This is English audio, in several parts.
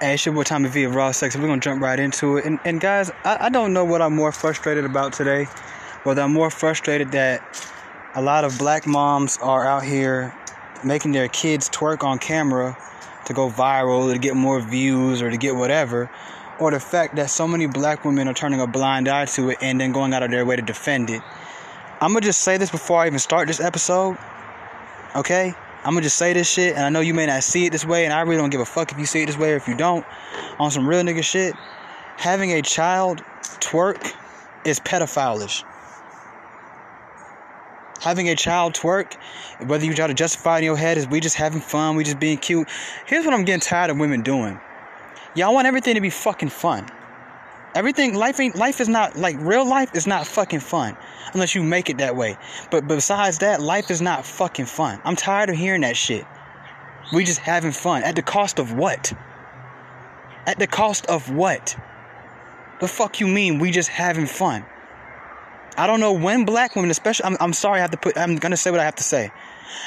Hey, it's your boy Tommy V of Raw Sex. We're gonna jump right into it. And, and guys, I, I don't know what I'm more frustrated about today. Whether I'm more frustrated that a lot of black moms are out here making their kids twerk on camera to go viral, to get more views, or to get whatever, or the fact that so many black women are turning a blind eye to it and then going out of their way to defend it. I'm gonna just say this before I even start this episode, okay? I'm gonna just say this shit, and I know you may not see it this way, and I really don't give a fuck if you see it this way or if you don't. On some real nigga shit, having a child twerk is pedophilish. Having a child twerk, whether you try to justify in your head, is we just having fun, we just being cute. Here's what I'm getting tired of women doing. Y'all want everything to be fucking fun. Everything life ain't life is not like real life is not fucking fun unless you make it that way. But besides that, life is not fucking fun. I'm tired of hearing that shit. We just having fun at the cost of what? At the cost of what? The fuck you mean we just having fun? I don't know when black women, especially I'm, I'm sorry I have to put I'm gonna say what I have to say.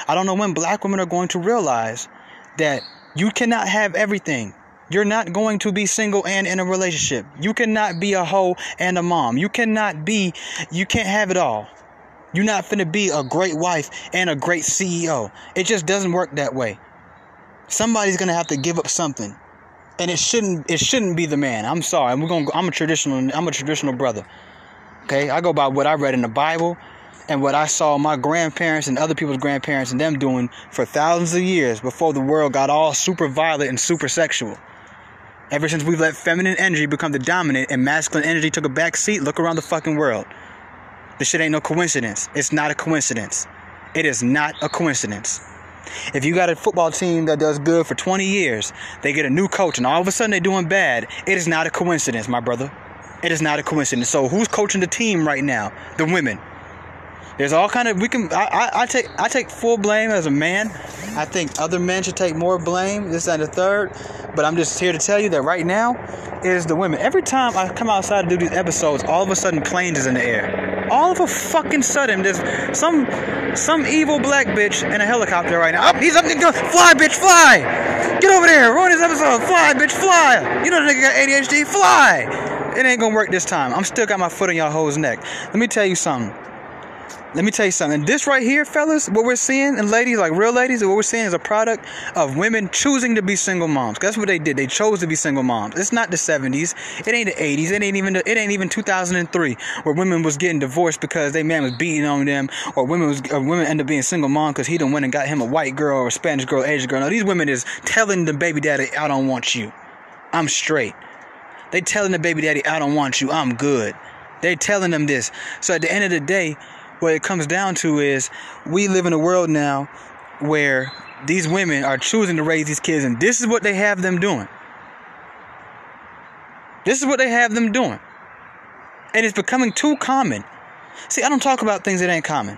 I don't know when black women are going to realize that you cannot have everything. You're not going to be single and in a relationship. You cannot be a hoe and a mom. You cannot be, you can't have it all. You're not finna be a great wife and a great CEO. It just doesn't work that way. Somebody's gonna have to give up something. And it shouldn't it shouldn't be the man. I'm sorry. Gonna I'm a traditional I'm a traditional brother. Okay? I go by what I read in the Bible and what I saw my grandparents and other people's grandparents and them doing for thousands of years before the world got all super violent and super sexual. Ever since we've let feminine energy become the dominant and masculine energy took a back seat, look around the fucking world. This shit ain't no coincidence. It's not a coincidence. It is not a coincidence. If you got a football team that does good for 20 years, they get a new coach and all of a sudden they're doing bad, it is not a coincidence, my brother. It is not a coincidence. So who's coaching the team right now? The women. There's all kind of we can I, I, I, take I take full blame as a man. I think other men should take more blame, this and the third. But I'm just here to tell you that right now is the women. Every time I come outside to do these episodes, all of a sudden planes is in the air. All of a fucking sudden there's some some evil black bitch in a helicopter right now. Up, he's up go, fly bitch, fly! Get over there, ruin this episode, fly bitch, fly! You know the nigga got ADHD, fly! It ain't gonna work this time. I'm still got my foot on y'all hoes neck. Let me tell you something. Let me tell you something. This right here, fellas, what we're seeing, and ladies, like real ladies, what we're seeing is a product of women choosing to be single moms. That's what they did. They chose to be single moms. It's not the 70s. It ain't the 80s. It ain't even. The, it ain't even 2003, where women was getting divorced because they man was beating on them, or women was or women end up being single mom because he done went and got him a white girl or a Spanish girl, Asian girl. No, these women is telling the baby daddy, "I don't want you. I'm straight." They telling the baby daddy, "I don't want you. I'm good." They telling them this. So at the end of the day what it comes down to is we live in a world now where these women are choosing to raise these kids, and this is what they have them doing. This is what they have them doing. And it's becoming too common. See, I don't talk about things that ain't common.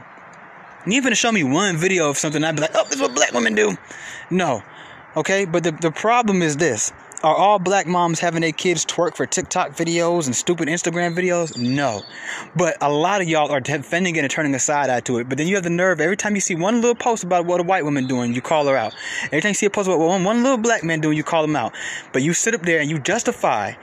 And even to show me one video of something, I'd be like, oh, this is what black women do. No. Okay? But the, the problem is this are all black moms having their kids twerk for TikTok videos and stupid Instagram videos? No. But a lot of y'all are defending it and turning a side eye to it. But then you have the nerve, every time you see one little post about what a white woman doing, you call her out. Every time you see a post about what one, one little black man doing, you call him out. But you sit up there and you justify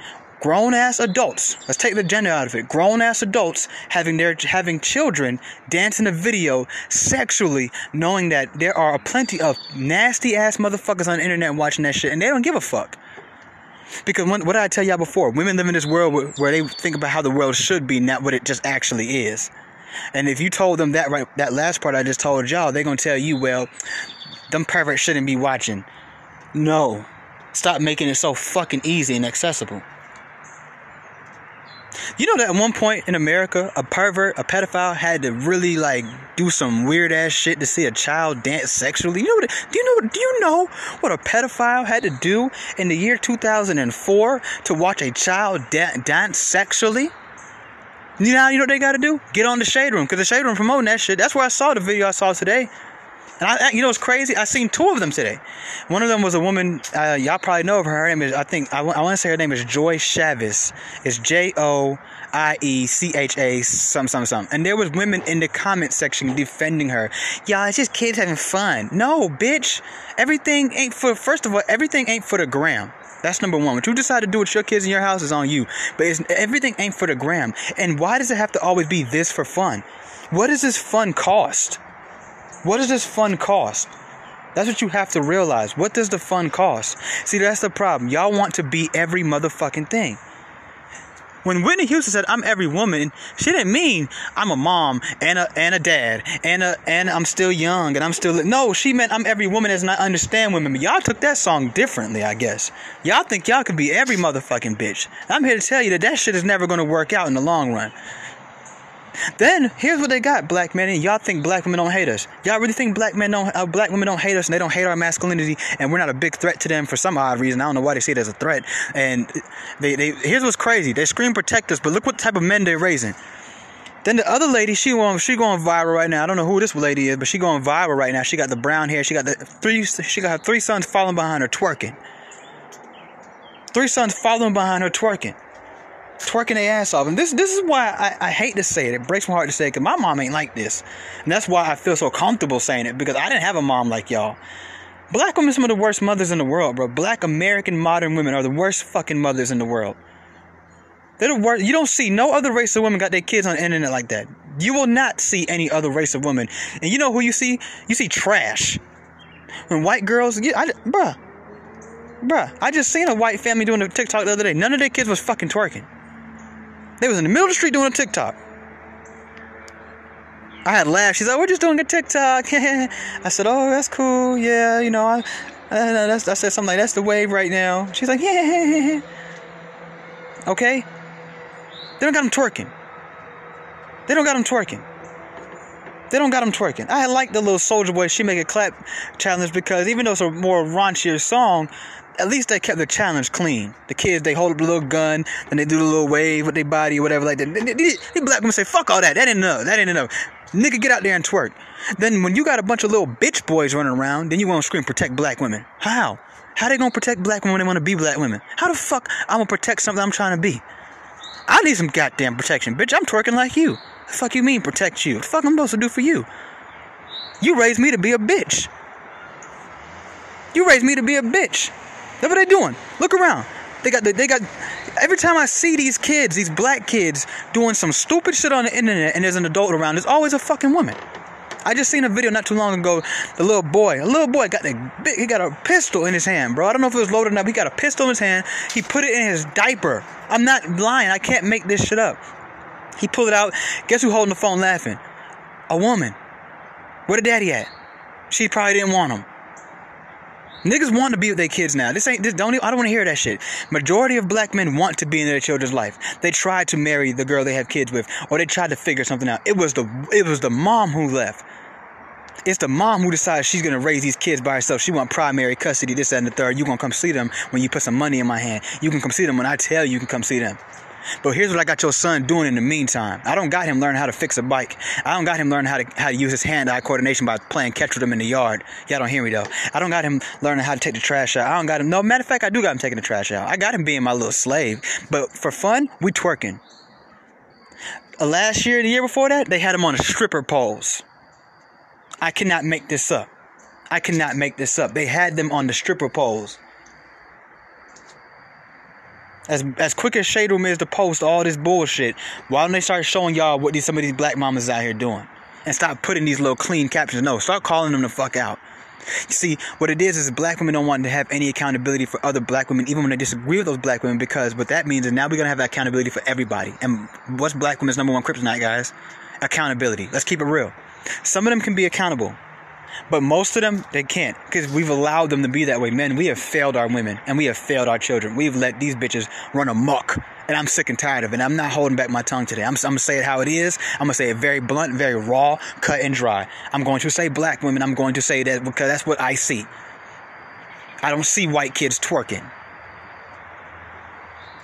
grown ass adults let's take the gender out of it grown ass adults having their having children dance in a video sexually knowing that there are plenty of nasty ass motherfuckers on the internet watching that shit and they don't give a fuck because when, what did I tell y'all before? Women live in this world where, where they think about how the world should be, not what it just actually is. And if you told them that right, that last part I just told y'all, they're gonna tell you, well, them perverts shouldn't be watching. No, stop making it so fucking easy and accessible. You know that at one point in America, a pervert, a pedophile, had to really like do some weird ass shit to see a child dance sexually. You know what? Do you know? Do you know what a pedophile had to do in the year 2004 to watch a child da- dance sexually? You know, you know what they got to do? Get on the shade room because the shade room promoting that shit. That's where I saw the video I saw today. And I, you know, it's crazy. I seen two of them today. One of them was a woman. Uh, y'all probably know of her. Her name is, I think, I, I want to say her name is Joie Chavez. It's J O I E C H A some some some. And there was women in the comment section defending her. Y'all, it's just kids having fun. No, bitch. Everything ain't for. First of all, everything ain't for the gram. That's number one. What you decide to do with your kids in your house is on you. But everything ain't for the gram. And why does it have to always be this for fun? What does this fun cost? What does this fun cost? That's what you have to realize. What does the fun cost? See, that's the problem. Y'all want to be every motherfucking thing. When Whitney Houston said I'm every woman, she didn't mean I'm a mom and a and a dad and a and I'm still young and I'm still no. She meant I'm every woman as I understand women. But y'all took that song differently, I guess. Y'all think y'all could be every motherfucking bitch. I'm here to tell you that that shit is never gonna work out in the long run. Then here's what they got, black men, and y'all think black women don't hate us. Y'all really think black men don't, uh, black women don't hate us, and they don't hate our masculinity, and we're not a big threat to them for some odd reason. I don't know why they see it as a threat. And they, they here's what's crazy: they scream protect us, but look what type of men they're raising. Then the other lady, she going, she going viral right now. I don't know who this lady is, but she going viral right now. She got the brown hair. She got the three. She got her three sons following behind her twerking. Three sons following behind her twerking twerking their ass off. And this this is why I, I hate to say it. It breaks my heart to say it because my mom ain't like this. And that's why I feel so comfortable saying it because I didn't have a mom like y'all. Black women some of the worst mothers in the world, bro. Black American modern women are the worst fucking mothers in the world. They're the worst. You don't see no other race of women got their kids on the internet like that. You will not see any other race of women. And you know who you see? You see trash. When white girls, yeah, I, bruh, bruh, I just seen a white family doing a TikTok the other day. None of their kids was fucking twerking. They was in the middle of the street doing a TikTok. I had laughed. She's like, "We're just doing a TikTok." I said, "Oh, that's cool. Yeah, you know, I, I, I said something like, "That's the wave right now." She's like, "Yeah." Okay. They don't got them twerking. They don't got them twerking. They don't got them twerking. I like the little Soulja Boy she make a clap challenge because even though it's a more raunchier song, at least they kept the challenge clean. The kids, they hold up a little gun, and they do the little wave with their body or whatever like that. These black women say, fuck all that. That ain't enough. That ain't enough. Nigga, get out there and twerk. Then when you got a bunch of little bitch boys running around, then you want to scream, protect black women. How? How they gonna protect black women when they want to be black women? How the fuck I'm gonna protect something I'm trying to be? I need some goddamn protection, bitch. I'm twerking like you. The fuck you mean protect you? The fuck I'm supposed to do for you? You raised me to be a bitch. You raised me to be a bitch. That's what they doing. Look around. They got they got every time I see these kids, these black kids doing some stupid shit on the internet and there's an adult around, there's always a fucking woman. I just seen a video not too long ago. The little boy, a little boy got a he got a pistol in his hand, bro. I don't know if it was loaded up. He got a pistol in his hand. He put it in his diaper. I'm not lying. I can't make this shit up. He pulled it out. Guess who holding the phone laughing? A woman. Where the daddy at? She probably didn't want him. Niggas want to be with their kids now. This ain't this don't even, I don't want to hear that shit. Majority of black men want to be in their children's life. They tried to marry the girl they have kids with, or they tried to figure something out. It was the it was the mom who left. It's the mom who decides she's gonna raise these kids by herself. She want primary custody, this, that, and the third. You gonna come see them when you put some money in my hand. You can come see them when I tell you you can come see them. But here's what I got your son doing in the meantime. I don't got him learning how to fix a bike. I don't got him learning how to how to use his hand-eye coordination by playing catch with him in the yard. Y'all don't hear me though. I don't got him learning how to take the trash out. I don't got him. No matter of fact, I do got him taking the trash out. I got him being my little slave. But for fun, we twerking. Uh, last year, the year before that, they had him on a stripper poles. I cannot make this up. I cannot make this up. They had them on the stripper poles. As as quick as Shade Room is to post all this bullshit, why don't they start showing y'all what these some of these black mamas out here doing? And stop putting these little clean captions. No, start calling them the fuck out. You see, what it is is black women don't want to have any accountability for other black women, even when they disagree with those black women, because what that means is now we're gonna have accountability for everybody. And what's black women's number one kryptonite, guys? Accountability. Let's keep it real. Some of them can be accountable. But most of them, they can't because we've allowed them to be that way. Men, we have failed our women and we have failed our children. We've let these bitches run amok. And I'm sick and tired of it. I'm not holding back my tongue today. I'm, I'm going to say it how it is. I'm going to say it very blunt, very raw, cut and dry. I'm going to say black women. I'm going to say that because that's what I see. I don't see white kids twerking.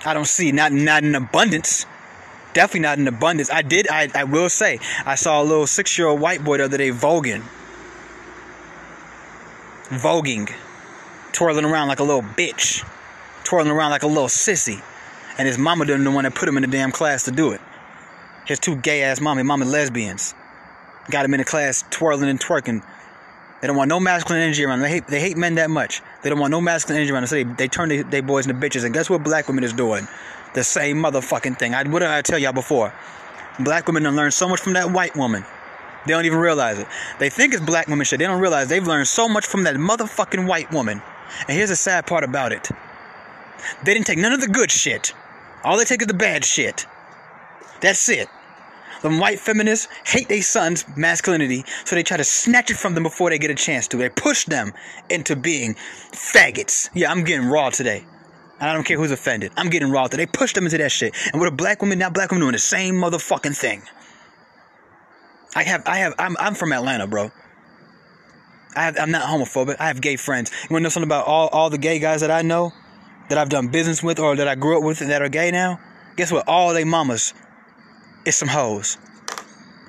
I don't see, not, not in abundance definitely not in abundance. I did, I, I will say, I saw a little six year old white boy the other day voguing voguing, twirling around like a little bitch, twirling around like a little sissy, and his mama didn't the one that put him in the damn class to do it. His two gay ass mommy, mama lesbians, got him in the class twirling and twerking. They don't want no masculine energy around. They hate they hate men that much. They don't want no masculine energy around. So they, they turn their they boys into bitches. And guess what black women is doing? The same motherfucking thing. I what did I tell y'all before? Black women have learned so much from that white woman. They don't even realize it. They think it's black women shit. They don't realize they've learned so much from that motherfucking white woman. And here's the sad part about it. They didn't take none of the good shit. All they take is the bad shit. That's it. The white feminists hate their sons' masculinity, so they try to snatch it from them before they get a chance to. They push them into being faggots. Yeah, I'm getting raw today. I don't care who's offended. I'm getting raw today. They push them into that shit. And with a black woman, now black women doing the same motherfucking thing. I have, I have, I'm, I'm from Atlanta, bro. I have, I'm not homophobic. I have gay friends. You want to know something about all, all the gay guys that I know, that I've done business with, or that I grew up with, that are gay now? Guess what? All they mamas is some hoes.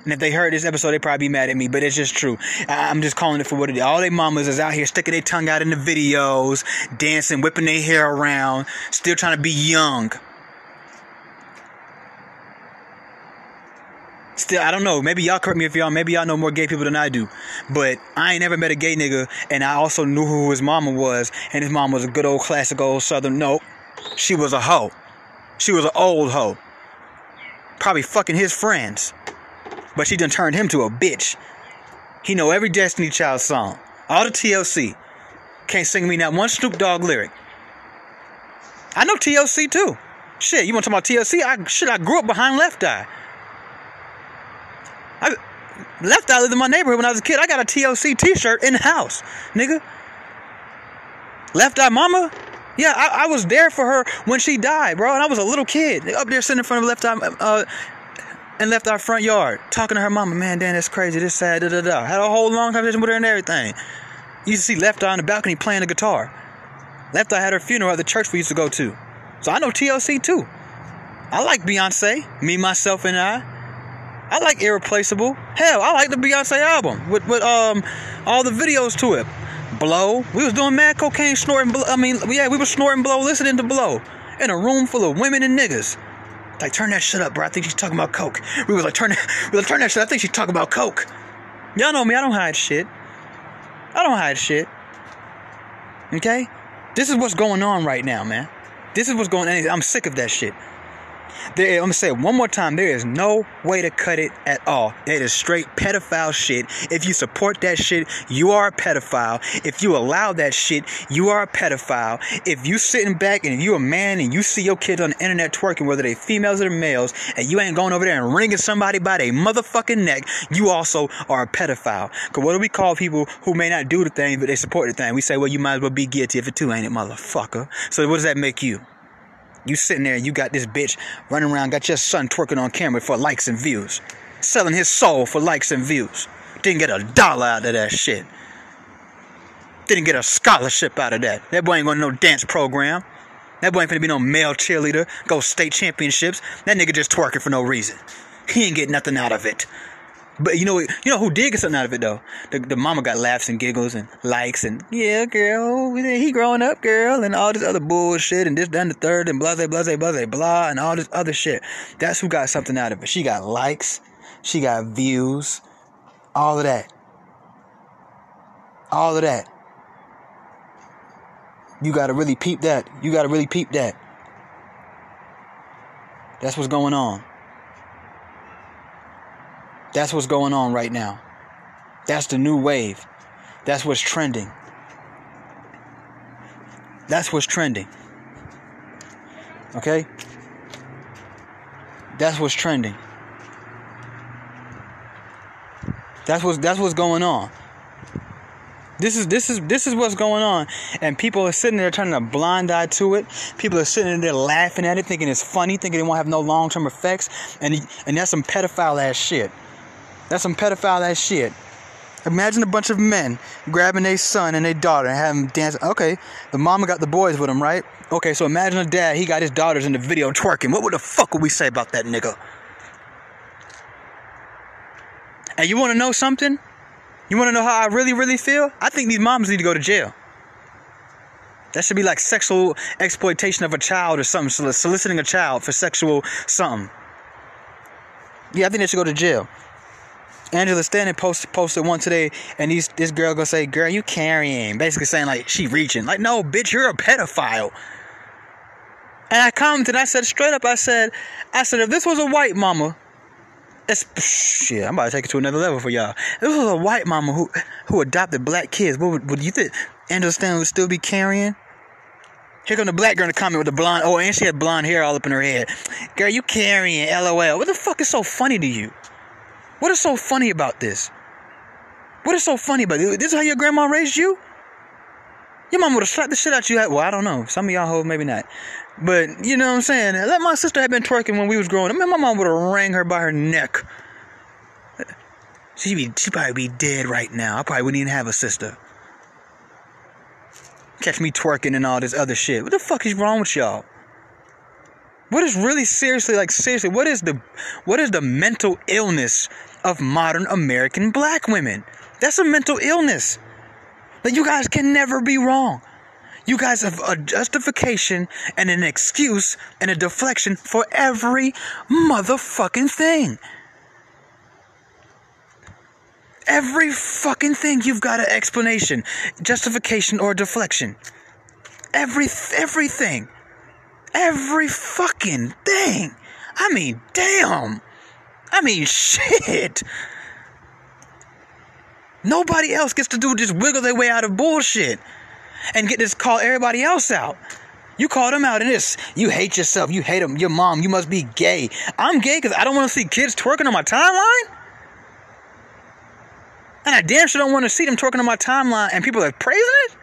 And if they heard this episode, they'd probably be mad at me, but it's just true. I'm just calling it for what it is. All they mamas is out here sticking their tongue out in the videos, dancing, whipping their hair around, still trying to be young. Still, I don't know. Maybe y'all correct me if y'all. Maybe y'all know more gay people than I do. But I ain't never met a gay nigga, and I also knew who his mama was, and his mom was a good old classic old southern. Nope, she was a hoe. She was an old hoe. Probably fucking his friends. But she done turned him to a bitch. He know every Destiny Child song. All the TLC. Can't sing me not one Snoop Dogg lyric. I know TLC too. Shit, you want to talk about TLC? I shit, I grew up behind Left Eye. I Left Eye lived in my neighborhood when I was a kid. I got a TLC T-shirt in the house, nigga. Left Eye Mama. Yeah, I, I was there for her when she died, bro, and I was a little kid up there sitting in front of Left Eye. Uh, and left our front yard talking to her mama. Man, Dan, that's crazy. This sad. Da da da. Had a whole long conversation with her and everything. You used to see Left Eye on the balcony playing the guitar. Left Eye had her funeral at the church we used to go to. So I know TLC too. I like Beyonce. Me, myself, and I. I like Irreplaceable. Hell, I like the Beyonce album with with um all the videos to it. Blow. We was doing mad cocaine, snorting. Blow. I mean, yeah, we were snorting blow, listening to blow in a room full of women and niggas. Like, turn that shit up, bro. I think she's talking about coke. We was like, turn we was like, turn that shit. I think she's talking about coke. Y'all know me. I don't hide shit. I don't hide shit. Okay? This is what's going on right now, man. This is what's going on. I'm sick of that shit. There, I'm gonna say it one more time. There is no way to cut it at all. It is straight pedophile shit. If you support that shit, you are a pedophile. If you allow that shit, you are a pedophile. If you sitting back and you a man and you see your kids on the internet twerking, whether they females or males, and you ain't going over there and wringing somebody by their motherfucking neck, you also are a pedophile. Cause what do we call people who may not do the thing but they support the thing? We say, well, you might as well be guilty if it too, ain't it, motherfucker? So what does that make you? You sitting there and you got this bitch running around, got your son twerking on camera for likes and views. Selling his soul for likes and views. Didn't get a dollar out of that shit. Didn't get a scholarship out of that. That boy ain't going to no dance program. That boy ain't finna be no male cheerleader, go state championships. That nigga just twerking for no reason. He ain't get nothing out of it. But you know, you know who did get something out of it though? The, the mama got laughs and giggles and likes and yeah, girl, he growing up, girl, and all this other bullshit and this, done the third and blah, blah, blah, blah, blah, and all this other shit. That's who got something out of it. She got likes, she got views, all of that, all of that. You gotta really peep that. You gotta really peep that. That's what's going on. That's what's going on right now. That's the new wave. That's what's trending. That's what's trending. Okay? That's what's trending. That's what's that's what's going on. This is this is this is what's going on, and people are sitting there turning a blind eye to it. People are sitting there laughing at it, thinking it's funny, thinking it won't have no long term effects, and and that's some pedophile ass shit. That's some pedophile ass shit. Imagine a bunch of men grabbing their son and their daughter and having them dance. Okay, the mama got the boys with him, right? Okay, so imagine a dad, he got his daughters in the video twerking. What would the fuck would we say about that nigga? And you want to know something? You want to know how I really, really feel? I think these moms need to go to jail. That should be like sexual exploitation of a child or something, soliciting a child for sexual something. Yeah, I think they should go to jail. Angela Stanton posted posted one today, and these this girl gonna say, "Girl, you carrying?" Basically saying like she reaching. Like, no, bitch, you're a pedophile. And I commented, I said straight up, I said, I said if this was a white mama, it's shit. I'm about to take it to another level for y'all. If this was a white mama who who adopted black kids, what would, would you think Angela Stanton would still be carrying? Here come the black girl in the comment with the blonde. Oh, and she had blonde hair all up in her head. Girl, you carrying? LOL. What the fuck is so funny to you? What is so funny about this? What is so funny about this? This is how your grandma raised you? Your mom would have slapped the shit out you. Well, I don't know. Some of y'all hold maybe not. But you know what I'm saying? Let my sister had been twerking when we was growing up. I mean, my mom would have rang her by her neck. She'd be she'd probably be dead right now. I probably wouldn't even have a sister. Catch me twerking and all this other shit. What the fuck is wrong with y'all? What is really seriously like seriously? What is the what is the mental illness of modern American black women? That's a mental illness. That you guys can never be wrong. You guys have a justification and an excuse and a deflection for every motherfucking thing. Every fucking thing you've got an explanation, justification, or deflection. Every everything. Every fucking thing. I mean, damn. I mean, shit. Nobody else gets to do just wiggle their way out of bullshit and get this call everybody else out. You call them out in this. You hate yourself. You hate them. Your mom. You must be gay. I'm gay because I don't want to see kids twerking on my timeline. And I damn sure don't want to see them twerking on my timeline and people are praising it.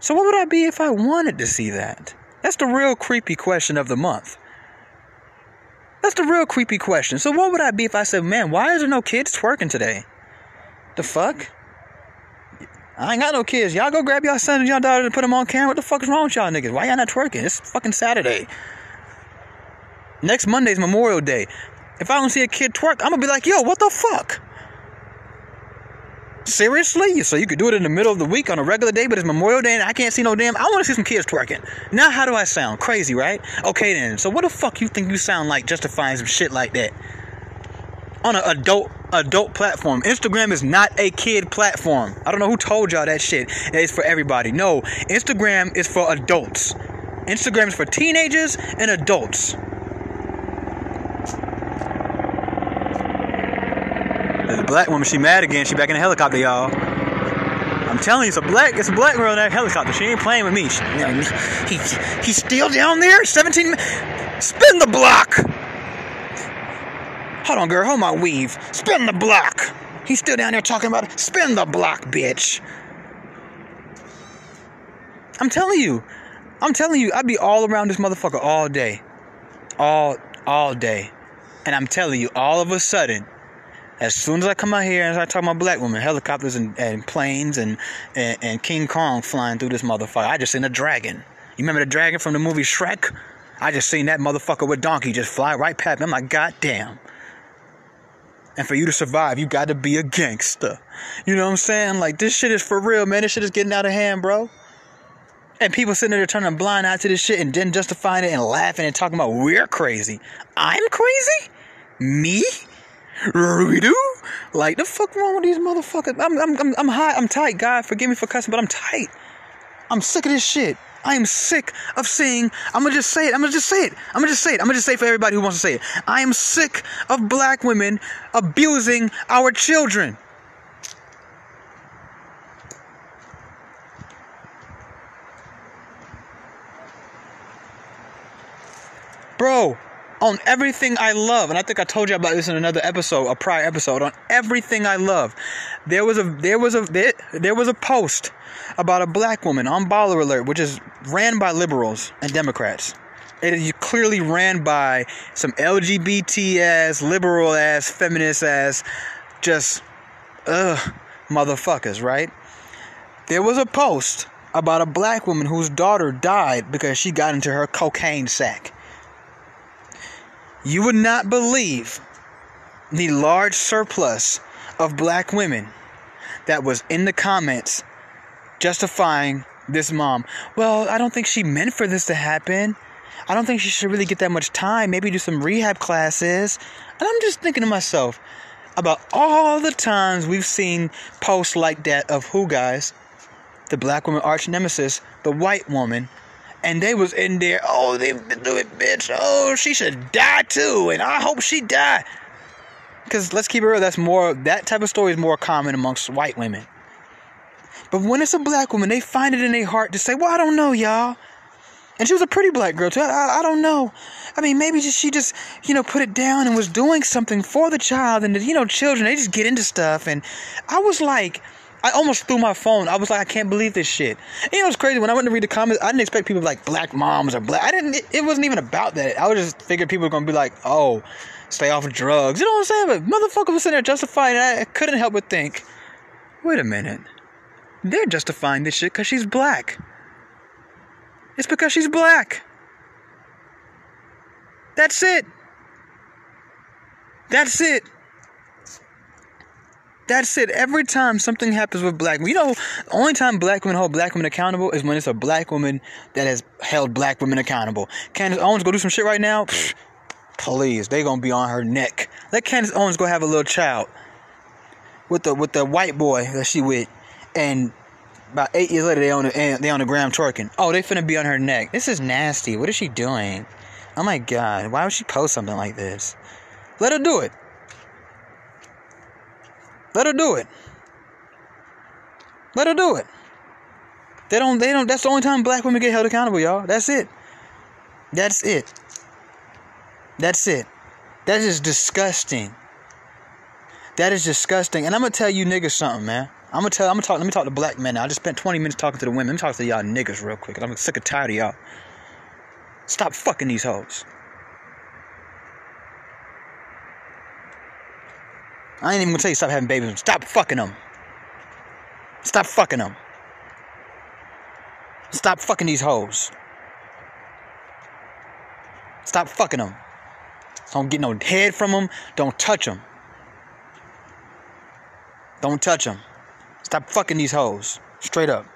So, what would I be if I wanted to see that? That's the real creepy question of the month. That's the real creepy question. So, what would I be if I said, man, why is there no kids twerking today? The fuck? I ain't got no kids. Y'all go grab y'all son and y'all daughter and put them on camera. What the fuck is wrong with y'all niggas? Why y'all not twerking? It's fucking Saturday. Next Monday's Memorial Day. If I don't see a kid twerk, I'm gonna be like, yo, what the fuck? Seriously? So you could do it in the middle of the week on a regular day, but it's Memorial Day and I can't see no damn. I want to see some kids twerking. Now, how do I sound? Crazy, right? Okay, then. So what the fuck you think you sound like justifying some shit like that on an adult adult platform? Instagram is not a kid platform. I don't know who told y'all that shit. It's for everybody. No, Instagram is for adults. Instagram is for teenagers and adults. A black woman. She mad again. She back in the helicopter, y'all. I'm telling you, it's a black, it's a black girl in that helicopter. She ain't playing with me. She, he, he's still down there. 17. Spin the block. Hold on, girl. Hold my weave. Spin the block. He's still down there talking about it. Spin the block, bitch. I'm telling you. I'm telling you, I'd be all around this motherfucker all day. All all day. And I'm telling you, all of a sudden, as soon as I come out here and I talk about black women, helicopters and, and planes and, and, and King Kong flying through this motherfucker, I just seen a dragon. You remember the dragon from the movie Shrek? I just seen that motherfucker with donkey just fly right past me. I'm like, God damn. And for you to survive, you got to be a gangster. You know what I'm saying? Like, this shit is for real, man. This shit is getting out of hand, bro. And people sitting there turning a blind eye to this shit and then justifying it and laughing and talking about we're crazy. I'm crazy? Me? Ruby do Like the fuck wrong with these motherfuckers? I'm I'm I'm, I'm high. I'm tight. God forgive me for cussing, but I'm tight. I'm sick of this shit. I am sick of seeing. I'm gonna just say it. I'm gonna just say it. I'm gonna just say it. I'm gonna just say it for everybody who wants to say it. I am sick of black women abusing our children. Bro, on everything I love, and I think I told you about this in another episode, a prior episode, on everything I love. There was a there was a there, there was a post about a black woman on Baller Alert, which is ran by liberals and Democrats. It is clearly ran by some LGBT ass, liberal ass, feminist ass, just ugh motherfuckers, right? There was a post about a black woman whose daughter died because she got into her cocaine sack. You would not believe the large surplus of black women that was in the comments justifying this mom. Well, I don't think she meant for this to happen. I don't think she should really get that much time. Maybe do some rehab classes. And I'm just thinking to myself about all the times we've seen posts like that of who guys? The black woman arch nemesis, the white woman. And they was in there, oh, they do it, bitch. Oh, she should die too. And I hope she die. Because let's keep it real, that's more, that type of story is more common amongst white women. But when it's a black woman, they find it in their heart to say, well, I don't know, y'all. And she was a pretty black girl too. I, I, don't know. I mean, maybe just, she just, you know, put it down and was doing something for the child. And, you know, children, they just get into stuff. And I was like, I almost threw my phone. I was like, I can't believe this shit. And you know, crazy. When I went to read the comments, I didn't expect people like black moms or black. I didn't, it, it wasn't even about that. I was just figured people were to be like, oh, stay off of drugs. You know what I'm saying? But motherfucker was sitting there justifying it. I couldn't help but think, wait a minute. They're justifying this shit because she's black. It's because she's black. That's it. That's it. That's it. Every time something happens with black women, you know, the only time black women hold black women accountable is when it's a black woman that has held black women accountable. Candace Owens go do some shit right now. Please, they gonna be on her neck. Let Candace Owens go have a little child with the with the white boy that she with, and about eight years later, they on the eh, they on the ground twerking. Oh, they finna be on her neck. This is nasty. What is she doing? Oh my god, why would she post something like this? Let her do it. Let her do it. Let her do it. They don't. They don't. That's the only time black women get held accountable, y'all. That's it. That's it. That's it. That is disgusting. That is disgusting. And I'm gonna tell you niggas something, man. I'm gonna tell. I'm gonna talk. Let me talk to black men now. I just spent 20 minutes talking to the women. Let me talk to y'all niggas real quick. I'm sick and tired of y'all. Stop fucking these hoes. I ain't even gonna tell you stop having babies. Stop fucking them. Stop fucking them. Stop fucking these hoes. Stop fucking them. Don't get no head from them. Don't touch them. Don't touch them. Stop fucking these hoes. Straight up.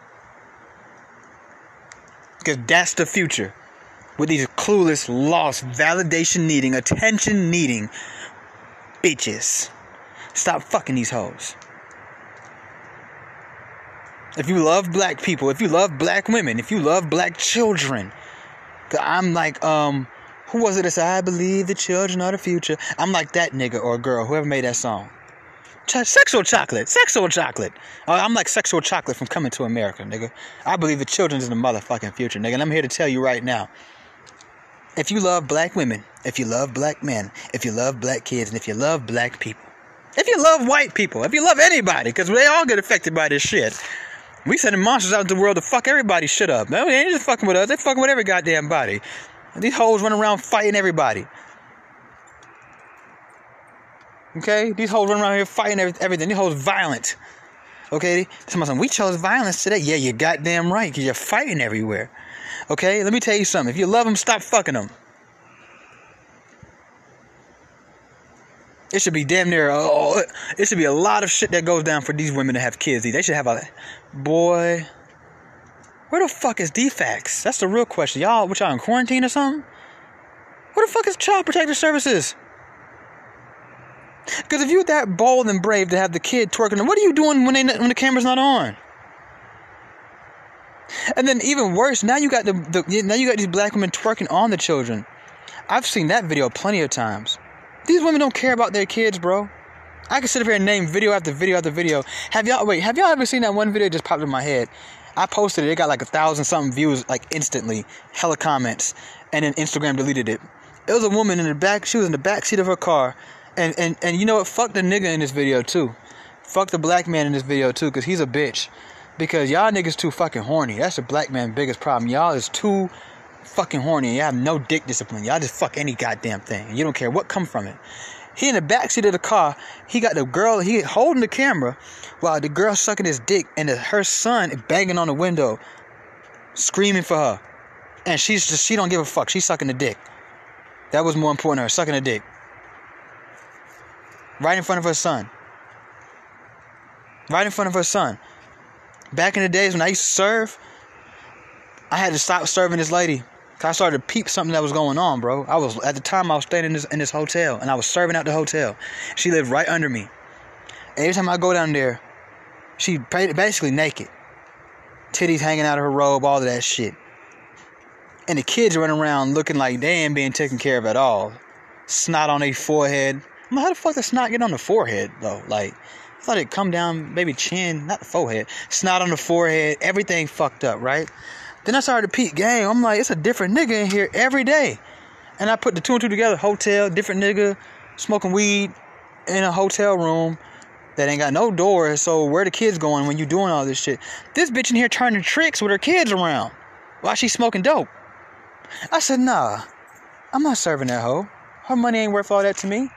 Because that's the future. With these clueless, lost, validation needing, attention needing bitches. Stop fucking these hoes. If you love black people, if you love black women, if you love black children, I'm like, um, who was it that said, I believe the children are the future? I'm like that nigga or girl, whoever made that song. Ch- sexual chocolate, sexual chocolate. Oh, I'm like sexual chocolate from coming to America, nigga. I believe the children's in the motherfucking future, nigga. And I'm here to tell you right now. If you love black women, if you love black men, if you love black kids, and if you love black people, if you love white people, if you love anybody, because they all get affected by this shit. We sending monsters out into the world to fuck everybody shit up. They ain't just fucking with us. They fucking with every goddamn body. These hoes run around fighting everybody. Okay? These hoes run around here fighting everything. These hoes violent. Okay? Somebody we chose violence today. Yeah, you're goddamn right, because you're fighting everywhere. Okay? Let me tell you something. If you love them, stop fucking them. It should be damn near. Oh, it should be a lot of shit that goes down for these women to have kids. They should have a boy. Where the fuck is DFACS? That's the real question. Y'all, what y'all in quarantine or something? Where the fuck is Child Protective Services? Because if you're that bold and brave to have the kid twerking, what are you doing when they when the camera's not on? And then even worse, now you got the, the now you got these black women twerking on the children. I've seen that video plenty of times. These women don't care about their kids, bro. I can sit up here and name video after video after video. Have y'all wait? Have y'all ever seen that one video just popped in my head? I posted it. It got like a thousand something views like instantly, hella comments, and then Instagram deleted it. It was a woman in the back. She was in the back seat of her car and, and, and you know what? Fuck the nigga in this video too. Fuck the black man in this video too, because he's a bitch. Because y'all niggas too fucking horny. That's the black man's biggest problem. Y'all is too fucking horny. Y'all have no dick discipline. Y'all just fuck any goddamn thing. You don't care what come from it. He in the backseat of the car. He got the girl. He holding the camera while the girl sucking his dick, and the, her son banging on the window, screaming for her. And she's just she don't give a fuck. She's sucking the dick. That was more important to her, sucking the dick right in front of her son. right in front of her son. Back in the days when I used to serve, I had to stop serving this lady. Cause I started to peep something that was going on, bro. I was at the time I was staying in this in this hotel and I was serving out the hotel. She lived right under me. Every time I go down there, she basically naked, titties hanging out of her robe, all of that shit. And the kids running around looking like they ain't being taken care of at all. Snot on their forehead. I'm like, how the fuck does snot get on the forehead though? Like, I thought it'd come down, maybe chin, not the forehead. Snot on the forehead, everything fucked up, right? Then I started to peep game. I'm like, it's a different nigga in here every day. And I put the two and two together. Hotel, different nigga, smoking weed in a hotel room that ain't got no doors. So where the kids going when you doing all this shit? This bitch in here turning tricks with her kids around while she smoking dope. I said, nah, I'm not serving that hoe. Her money ain't worth all that to me.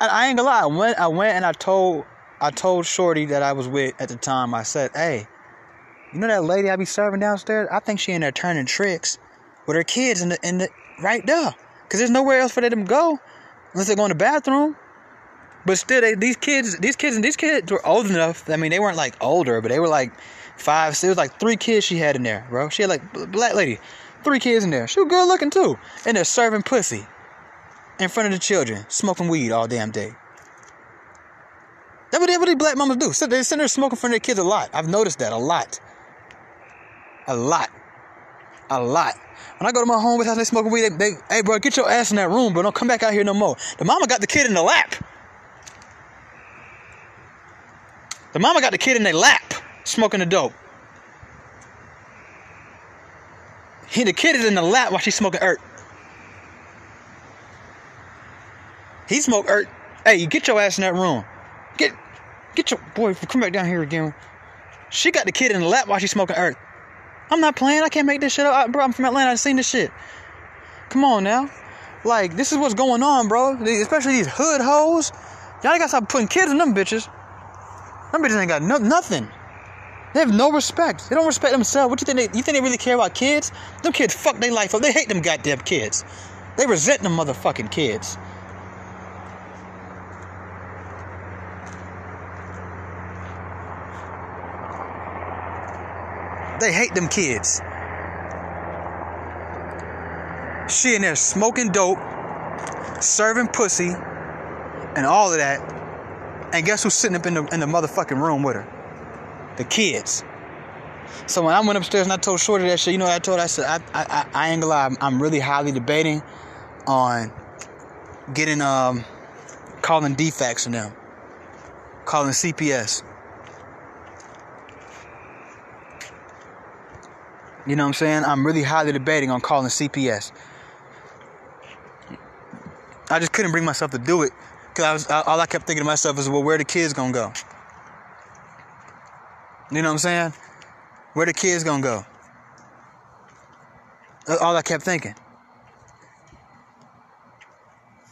I, I ain't gonna lie. I went, I went and I told, I told Shorty that I was with at the time. I said, hey, you know that lady I be serving downstairs? I think she in there turning tricks with her kids in the in the right there. Cause there's nowhere else for them to go unless they go in the bathroom. But still, they, these kids, these kids, and these kids were old enough. I mean, they weren't like older, but they were like five. So It was like three kids she had in there, bro. She had like black lady, three kids in there. She was good looking too, and they're serving pussy in front of the children, smoking weed all damn day. That's what, what these black mamas do. So they sit there smoking in front of their kids a lot. I've noticed that a lot. A lot. A lot. When I go to my home house, they smoking weed. They, they, hey, bro, get your ass in that room, bro. Don't come back out here no more. The mama got the kid in the lap. The mama got the kid in their lap, smoking the dope. He, the kid is in the lap while she's smoking earth. He smoked earth. Hey, you get your ass in that room. Get, get your boy. Come back down here again. She got the kid in the lap while she's smoking earth. I'm not playing. I can't make this shit up. Bro, I'm from Atlanta. I've seen this shit. Come on now. Like, this is what's going on, bro. Especially these hood hoes. Y'all gotta stop putting kids in them bitches. Them bitches ain't got no, nothing. They have no respect. They don't respect themselves. What you think they you think they really care about kids? Them kids fuck their life up. They hate them goddamn kids. They resent them motherfucking kids. They hate them kids. She in there smoking dope, serving pussy, and all of that. And guess who's sitting up in the in the motherfucking room with her? The kids. So when I went upstairs and I told Shorty that shit, you know what I told her? I said, I, I, I ain't gonna lie, I'm, I'm really highly debating on getting, um, calling DFCS in them, calling CPS. You know what I'm saying? I'm really highly debating on calling CPS. I just couldn't bring myself to do it because I was all I kept thinking to myself is, well, where the kids gonna go? You know what I'm saying? Where the kids gonna go? That's all I kept thinking.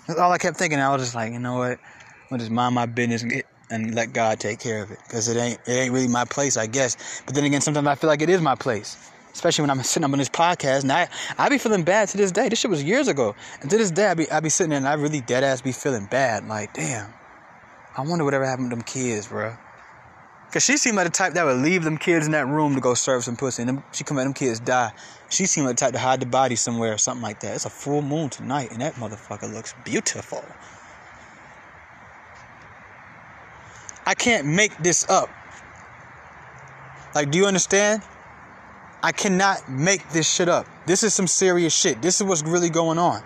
That's all I kept thinking. I was just like, you know what? I'll just mind my business and, get, and let God take care of it, because it ain't it ain't really my place, I guess. But then again, sometimes I feel like it is my place especially when I'm sitting up on this podcast. And I, I be feeling bad to this day. This shit was years ago. And to this day, I be, I be sitting there and I really dead ass be feeling bad. Like, damn, I wonder whatever happened to them kids, bro. Cause she seemed like the type that would leave them kids in that room to go serve some pussy, and them, she come at them kids die. She seemed like the type to hide the body somewhere or something like that. It's a full moon tonight, and that motherfucker looks beautiful. I can't make this up. Like, do you understand? I cannot make this shit up. This is some serious shit. This is what's really going on.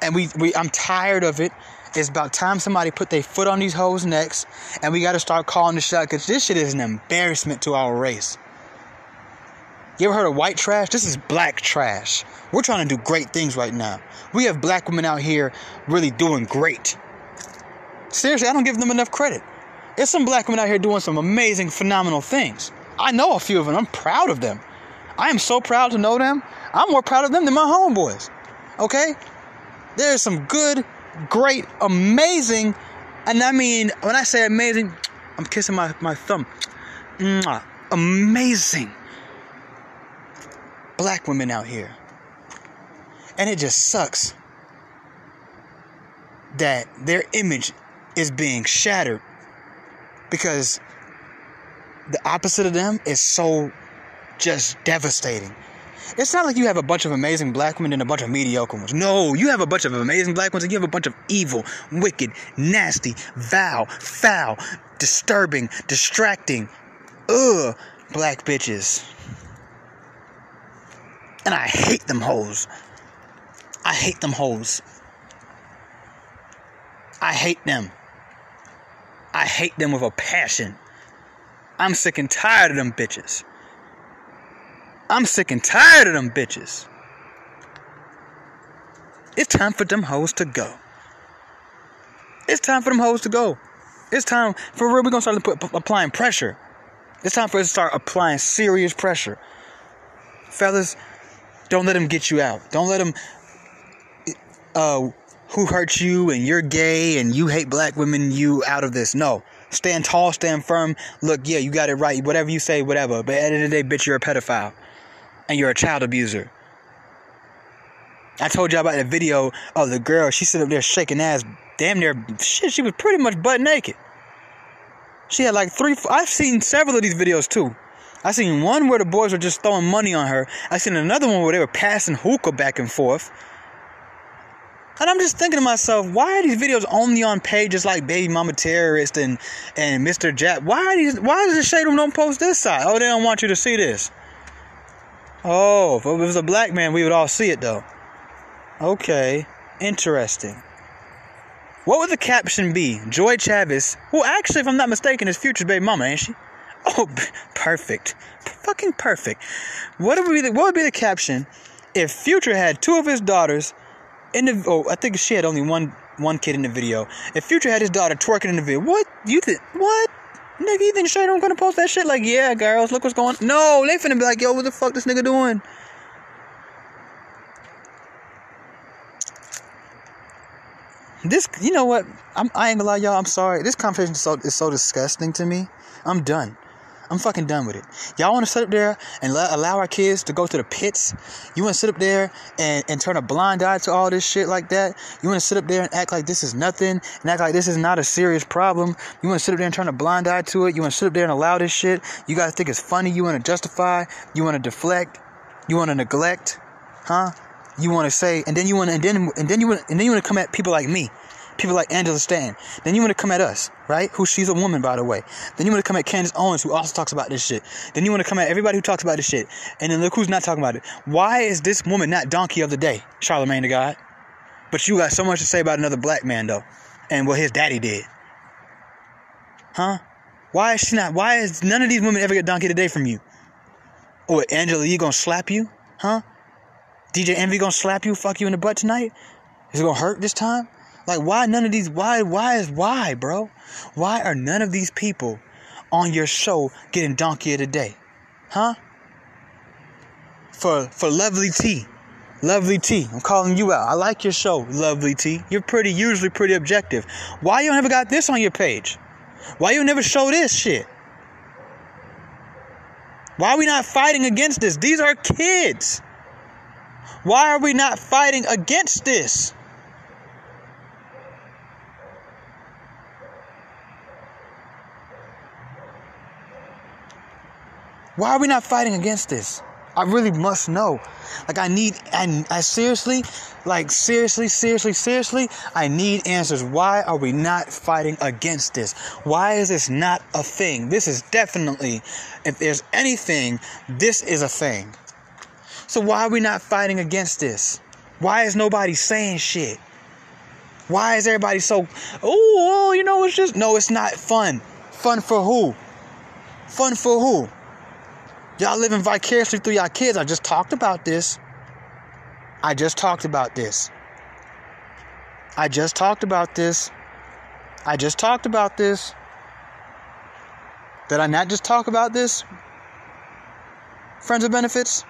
And we, we I'm tired of it. It's about time somebody put their foot on these hoes' necks and we gotta start calling the shot because this shit is an embarrassment to our race. You ever heard of white trash? This is black trash. We're trying to do great things right now. We have black women out here really doing great. Seriously, I don't give them enough credit. There's some black women out here doing some amazing, phenomenal things. I know a few of them. I'm proud of them. I am so proud to know them. I'm more proud of them than my homeboys. Okay? There's some good, great, amazing, and I mean, when I say amazing, I'm kissing my, my thumb. Mwah, amazing black women out here. And it just sucks that their image is being shattered Because the opposite of them is so just devastating. It's not like you have a bunch of amazing black women and a bunch of mediocre ones. No, you have a bunch of amazing black ones and you have a bunch of evil, wicked, nasty, vile, foul, disturbing, distracting, ugh, black bitches. And I hate them hoes. I hate them hoes. I hate them. I hate them with a passion. I'm sick and tired of them bitches. I'm sick and tired of them bitches. It's time for them hoes to go. It's time for them hoes to go. It's time for real. We're gonna start put, applying pressure. It's time for us to start applying serious pressure. Fellas, don't let them get you out. Don't let them. Uh, who hurt you and you're gay and you hate black women, you out of this. No. Stand tall, stand firm. Look, yeah, you got it right. Whatever you say, whatever. But at the end of the day, bitch, you're a pedophile. And you're a child abuser. I told y'all about the video of the girl. She sit up there shaking ass, damn near shit. She was pretty much butt naked. She had like three. I've seen several of these videos too. I seen one where the boys were just throwing money on her. I seen another one where they were passing hookah back and forth. And I'm just thinking to myself, why are these videos only on pages like Baby Mama Terrorist and and Mr. Jap? Why are these? Why does the Shade Room don't post this side? Oh, they don't want you to see this. Oh, if it was a black man, we would all see it though. Okay, interesting. What would the caption be? Joie Chavez, who actually, if I'm not mistaken, is Future's baby mama, ain't she? Oh, perfect, fucking perfect. What would be the, what would be the caption if Future had two of his daughters? In the oh, I think she had only one one kid in the video. If Future had his daughter twerking in the video, what you think? What? Nigga, you think Shade Room gonna post that shit? Like, yeah, girls, look what's going. No, they finna be like, yo, what the fuck this nigga doing? This, you know what? I'm, I ain't gonna lie, y'all. I'm sorry. This conversation is so, is so disgusting to me. I'm done. I'm fucking done with it. Y'all want to sit up there and allow our kids to go to the pits? You want to sit up there and, and turn a blind eye to all this shit like that? You want to sit up there and act like this is nothing and act like this is not a serious problem? You want to sit up there and turn a blind eye to it? You want to sit up there and allow this shit? You guys think it's funny? You want to justify? You want to deflect? You want to neglect? Huh? You want to say, and then you want and then, and then you want, and then you want to come at people like me people like Angela Stanton. Then you want to come at us, right? Who she's a woman, by the way. Then you want to come at Candace Owens, who also talks about this shit. Then you want to come at everybody who talks about this shit. And then look who's not talking about it. Why is this woman not donkey of the day, Charlemagne the God? But you got so much to say about another black man though, and what his daddy did. Huh? Why is she not? Why is none of these women ever get donkey today from you? Or Angela you gonna slap you? Huh? DJ Envy gonna slap you, fuck you in the butt tonight? Is it gonna hurt this time? Like, why none of these? Why? Why is why, bro? Why are none of these people on your show getting donkey of the day? Huh? For for lovely T, lovely T. I'm calling you out. I like your show, lovely T. You're pretty, usually pretty objective. Why you never got this on your page? Why you never show this shit? Why are we not fighting against this? These are kids. Why are we not fighting against this? Why are we not fighting against this? I really must know. Like I need and I seriously, like seriously, seriously, seriously, I need answers. Why are we not fighting against this? Why is this not a thing? This is definitely if there's anything, this is a thing. So why are we not fighting against this? Why is nobody saying shit? Why is everybody so oh, you know it's just no, it's not fun. Fun for who? Fun for who? Y'all living vicariously through y'all kids. I just talked about this. I just talked about this. I just talked about this. I just talked about this. Did I not just talk about this? Friends of benefits?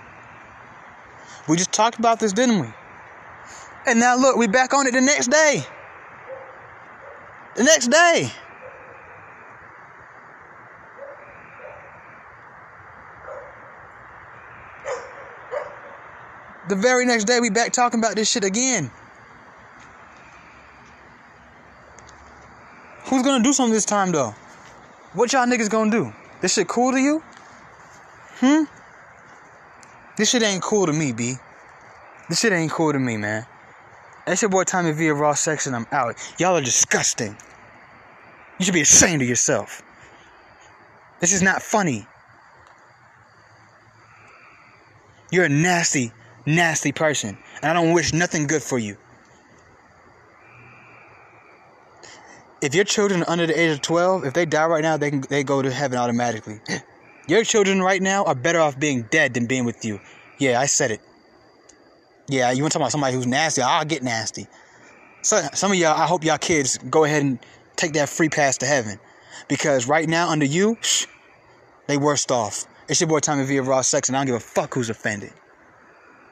We just talked about this, didn't we? And now look, we back on it the next day. The next day. The very next day, we back talking about this shit again. Who's gonna do something this time, though? What y'all niggas gonna do? This shit cool to you? Hmm? This shit ain't cool to me, B. This shit ain't cool to me, man. That's your boy Tommy V of Raw Sex and I'm out. Y'all are disgusting. You should be ashamed of yourself. This is not funny. You're nasty, nasty person. And I don't wish nothing good for you. If your children are under the age of 12, if they die right now, they can they go to heaven automatically. Your children right now are better off being dead than being with you. Yeah, I said it. Yeah, you want to talk about somebody who's nasty? I'll get nasty. So some of y'all, I hope y'all kids go ahead and take that free pass to heaven, because right now under you, they worst off. It's your boy Tommy V of Raw Sex, and I don't give a fuck who's offended.